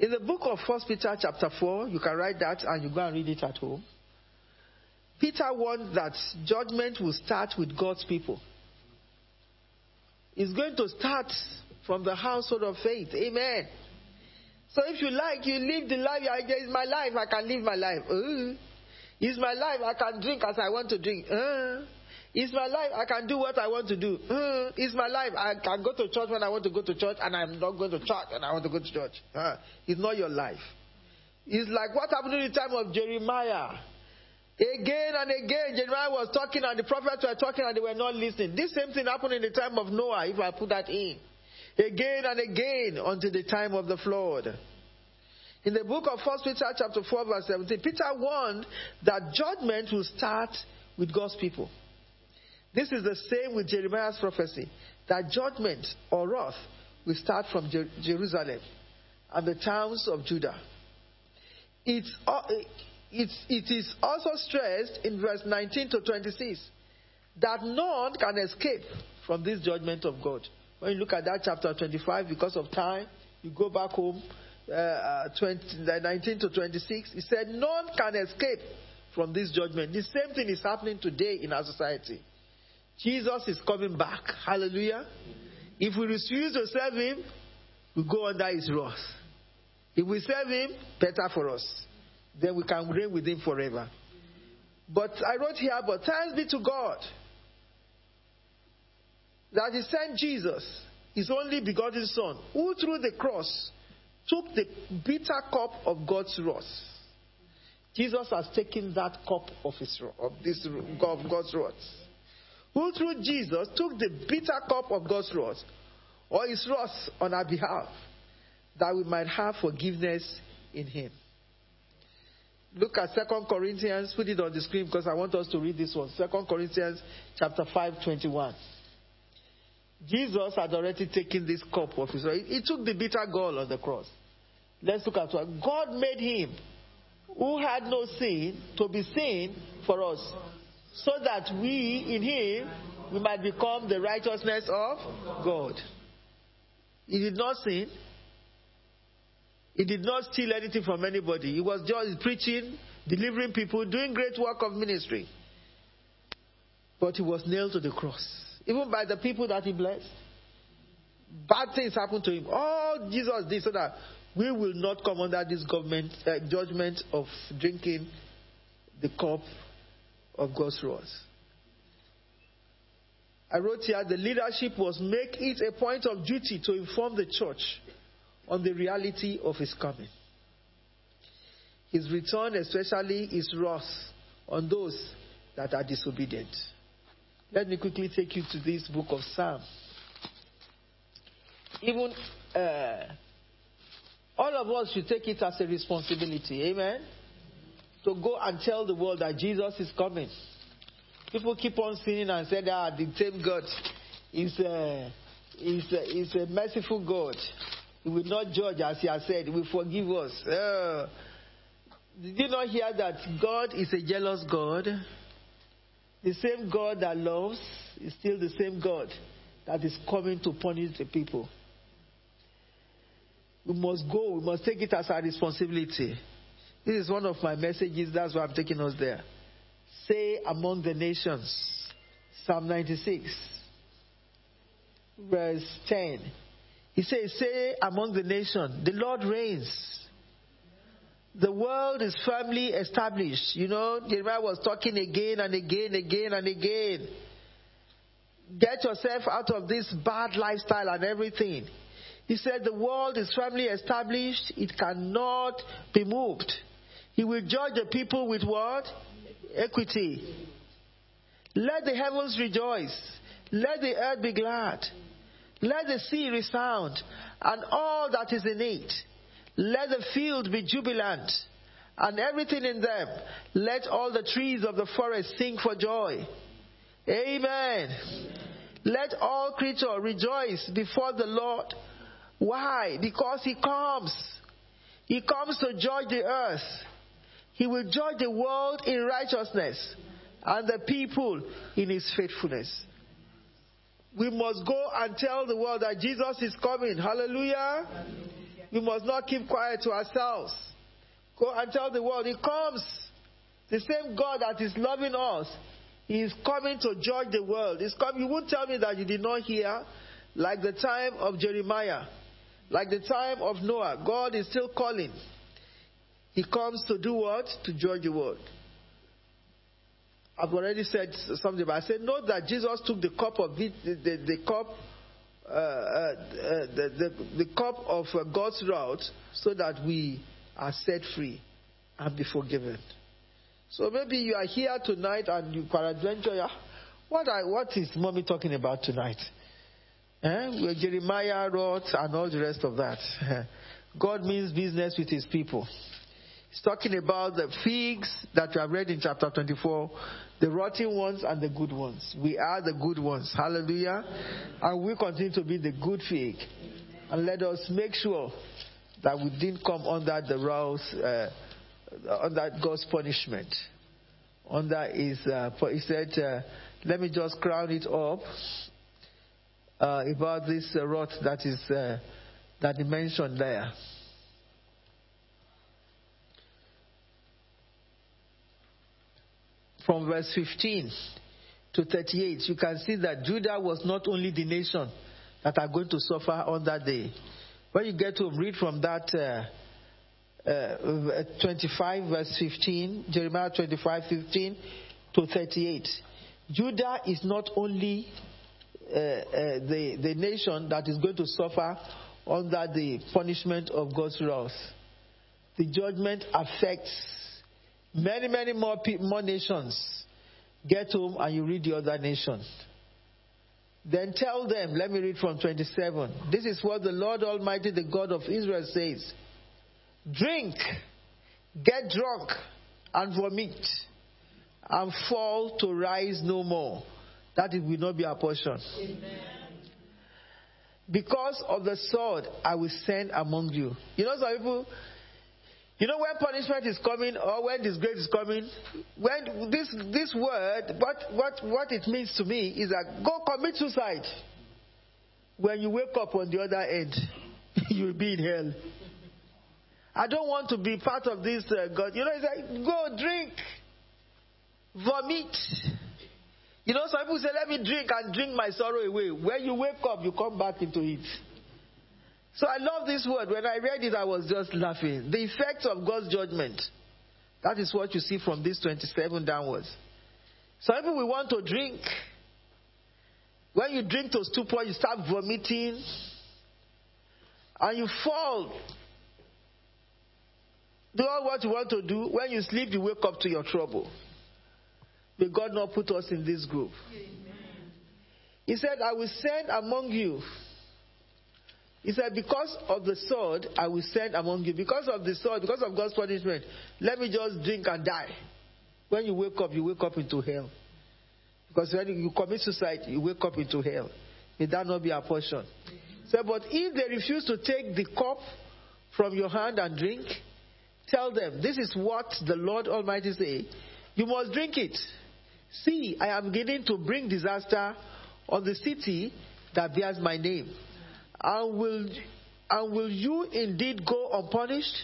In the book of First Peter chapter 4, you can write that and you go and read it at home. Peter warned that judgment will start with God's people. It's going to start from the household of faith. Amen. So if you like, you live the life. It's my life. I can live my life. Ooh. It's my life. I can drink as I want to drink. Uh, it's my life. I can do what I want to do. Uh, it's my life. I can go to church when I want to go to church, and I'm not going to church when I want to go to church. Uh, it's not your life. It's like what happened in the time of Jeremiah. Again and again, Jeremiah was talking, and the prophets were talking, and they were not listening. This same thing happened in the time of Noah, if I put that in. Again and again until the time of the flood. In the book of 1 Peter chapter 4 verse 17, Peter warned that judgment will start with God's people. This is the same with Jeremiah's prophecy, that judgment or wrath will start from Jer- Jerusalem and the towns of Judah. It's, uh, it's, it is also stressed in verse 19 to 26 that none can escape from this judgment of God. When you look at that chapter 25, because of time, you go back home, uh, uh 20, 19 to 26, he said, None can escape from this judgment. The same thing is happening today in our society. Jesus is coming back. Hallelujah. If we refuse to serve him, we go under his wrath. If we serve him, better for us. Then we can reign with him forever. But I wrote here, but thanks be to God that he sent Jesus, his only begotten Son, who through the cross took the bitter cup of God's wrath. Jesus has taken that cup of his of this of God's wrath. Who through Jesus took the bitter cup of God's wrath, or his wrath on our behalf, that we might have forgiveness in him. Look at 2 Corinthians, put it on the screen because I want us to read this one. 2 Corinthians chapter 5, 21. Jesus had already taken this cup of his wrath. He took the bitter gall on the cross. Let's look at what God made him who had no sin to be sin for us, so that we in him we might become the righteousness of God. He did not sin. He did not steal anything from anybody. He was just preaching, delivering people, doing great work of ministry. But he was nailed to the cross, even by the people that he blessed. Bad things happened to him. All Jesus did so that we will not come under this government uh, judgment of drinking the cup of God's wrath. I wrote here the leadership was make it a point of duty to inform the church on the reality of his coming. His return, especially, is wrath on those that are disobedient. Let me quickly take you to this book of Psalm. Even uh, all of us should take it as a responsibility. Amen. To go and tell the world that Jesus is coming. People keep on sinning and say, ah, the same God is a, is a, is a merciful God. He will not judge as he has said. He will forgive us. Uh, did you not hear that God is a jealous God? The same God that loves is still the same God that is coming to punish the people. We must go. We must take it as our responsibility. This is one of my messages. That's why I'm taking us there. Say among the nations. Psalm 96, verse 10. He says, Say among the nations, the Lord reigns. The world is firmly established. You know, Jeremiah was talking again and again, again and again. Get yourself out of this bad lifestyle and everything. He said, The world is firmly established, it cannot be moved. He will judge the people with what? Equity. Let the heavens rejoice. Let the earth be glad. Let the sea resound and all that is in it. Let the field be jubilant and everything in them. Let all the trees of the forest sing for joy. Amen. Let all creatures rejoice before the Lord. Why? Because He comes. He comes to judge the earth. He will judge the world in righteousness and the people in His faithfulness. We must go and tell the world that Jesus is coming. Hallelujah. We must not keep quiet to ourselves. Go and tell the world, He comes. The same God that is loving us, He is coming to judge the world. He's coming. You won't tell me that you did not hear, like the time of Jeremiah, like the time of Noah. God is still calling. He comes to do what? To judge the world. I've already said something, but I said, note that Jesus took the cup of it, the, the, the cup, uh, uh, the, the, the, cup of uh, God's wrath, so that we are set free and be forgiven. So maybe you are here tonight and you peradventure, yeah, what, what is mommy talking about tonight? Eh? Where Jeremiah wrote and all the rest of that. God means business with his people. He's talking about the figs that we have read in chapter 24, the rotten ones and the good ones. We are the good ones. Hallelujah. And we continue to be the good fig. And let us make sure that we didn't come under the wrath, uh, under God's punishment. Under his, uh, he said, uh, let me just crown it up uh, about this wrath that is uh, that he mentioned there. From verse 15 to 38, you can see that Judah was not only the nation that are going to suffer on that day. When you get to read from that uh, uh, 25 verse 15, Jeremiah 25, 15 to 38, Judah is not only uh, uh, the, the nation that is going to suffer under the punishment of God's wrath. The judgment affects Many, many more, people, more nations get home and you read the other nations. Then tell them, let me read from 27. This is what the Lord Almighty, the God of Israel, says Drink, get drunk, and vomit, and fall to rise no more. That it will not be our portion. Amen. Because of the sword I will send among you. You know, some people you know when punishment is coming or when disgrace is coming, when this this word, what what what it means to me is that go commit suicide. When you wake up on the other end, you'll be in hell. I don't want to be part of this uh, God. You know, it's like go drink, vomit. You know, some people say, "Let me drink and drink my sorrow away." When you wake up, you come back into it. So I love this word. When I read it, I was just laughing. The effects of God's judgment. That is what you see from this 27 downwards. Some people we want to drink. When you drink to stupor, you start vomiting and you fall. Do all what you want to do. When you sleep, you wake up to your trouble. May God not put us in this group. Amen. He said, I will send among you he said, Because of the sword I will send among you. Because of the sword, because of God's punishment, let me just drink and die. When you wake up, you wake up into hell. Because when you commit suicide, you wake up into hell. May that not be our portion. So, but if they refuse to take the cup from your hand and drink, tell them, this is what the Lord Almighty say. You must drink it. See, I am beginning to bring disaster on the city that bears my name. And will, and will you indeed go unpunished?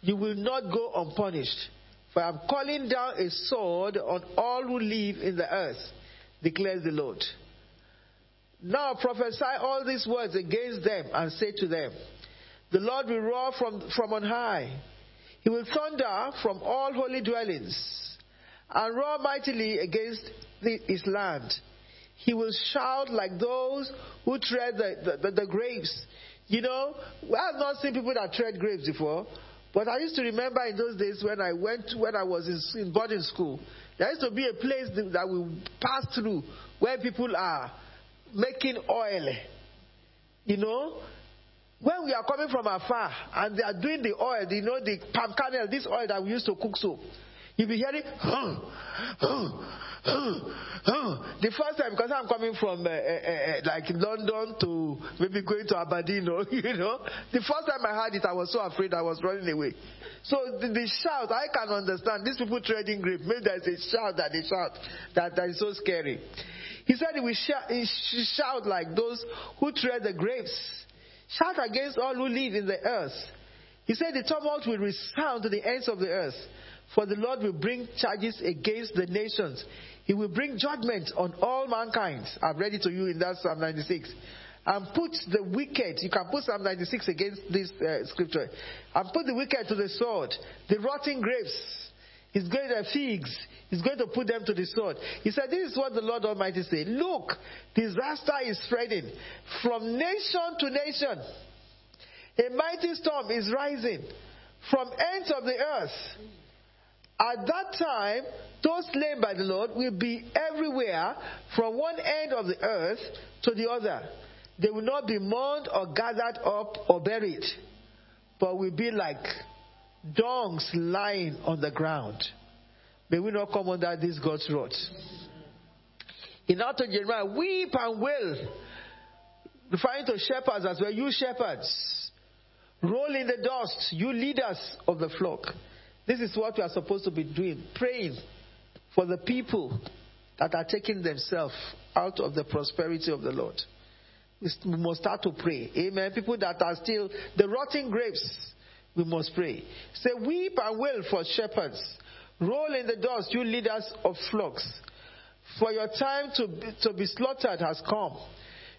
You will not go unpunished. For I am calling down a sword on all who live in the earth, declares the Lord. Now prophesy all these words against them and say to them, The Lord will roar from, from on high. He will thunder from all holy dwellings and roar mightily against the, his land. He will shout like those who tread the, the, the, the grapes. You know, I have not seen people that tread grapes before, but I used to remember in those days when I went, when I was in, in boarding school, there used to be a place that we pass through where people are making oil. You know, when we are coming from afar and they are doing the oil, you know, the palm kernel, this oil that we used to cook soap, you'll be hearing, the first time, because I'm coming from uh, uh, uh, like London to maybe going to Aberdeen, you know, the first time I heard it, I was so afraid I was running away. So the, the shout, I can understand. These people trading grape, maybe there's a shout that they shout that, that is so scary. He said he will shout, shout like those who tread the grapes. Shout against all who live in the earth. He said the tumult will resound to the ends of the earth. For the Lord will bring charges against the nations. He will bring judgment on all mankind. I've read it to you in that Psalm 96. And put the wicked, you can put Psalm 96 against this uh, scripture, and put the wicked to the sword, the rotting grapes. He's going to figs. He's going to put them to the sword. He said, This is what the Lord Almighty said. Look, disaster is spreading from nation to nation. A mighty storm is rising from ends of the earth. At that time, those slain by the Lord will be everywhere from one end of the earth to the other. They will not be mourned or gathered up or buried, but will be like dongs lying on the ground. May we not come under this God's wrath. In to Jeremiah, weep and wail, referring to shepherds as well, you shepherds. Roll in the dust, you leaders of the flock. This is what we are supposed to be doing praying for the people that are taking themselves out of the prosperity of the Lord. We must start to pray. Amen. People that are still the rotting grapes, we must pray. Say, weep and wail for shepherds. Roll in the dust, you leaders of flocks. For your time to be, to be slaughtered has come.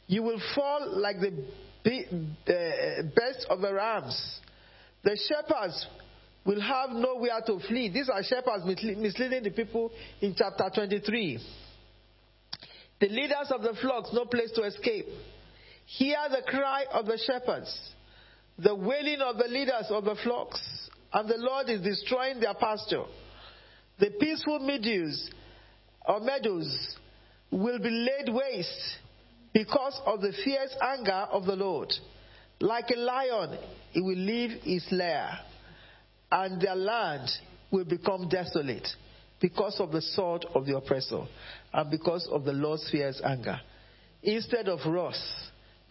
You will fall like the, the eh, best of the rams. The shepherds will have nowhere to flee. These are shepherds misleading the people in chapter 23. The leaders of the flocks, no place to escape. Hear the cry of the shepherds, the wailing of the leaders of the flocks, and the Lord is destroying their pasture. The peaceful meadows or meadows will be laid waste because of the fierce anger of the Lord. Like a lion, he will leave his lair and their land will become desolate because of the sword of the oppressor and because of the Lord's fierce anger. Instead of wrath,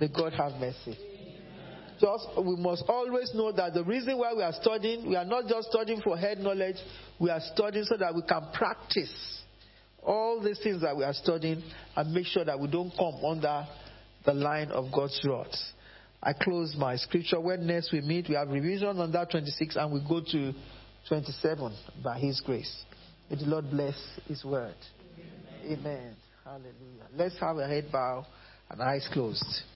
may God have mercy. Just, we must always know that the reason why we are studying, we are not just studying for head knowledge, we are studying so that we can practice all these things that we are studying and make sure that we don't come under the line of God's wrath. I close my scripture. When next we meet, we have revision on that 26 and we go to 27 by His grace. May the Lord bless His word. Amen. Amen. Hallelujah. Let's have a head bow and eyes closed.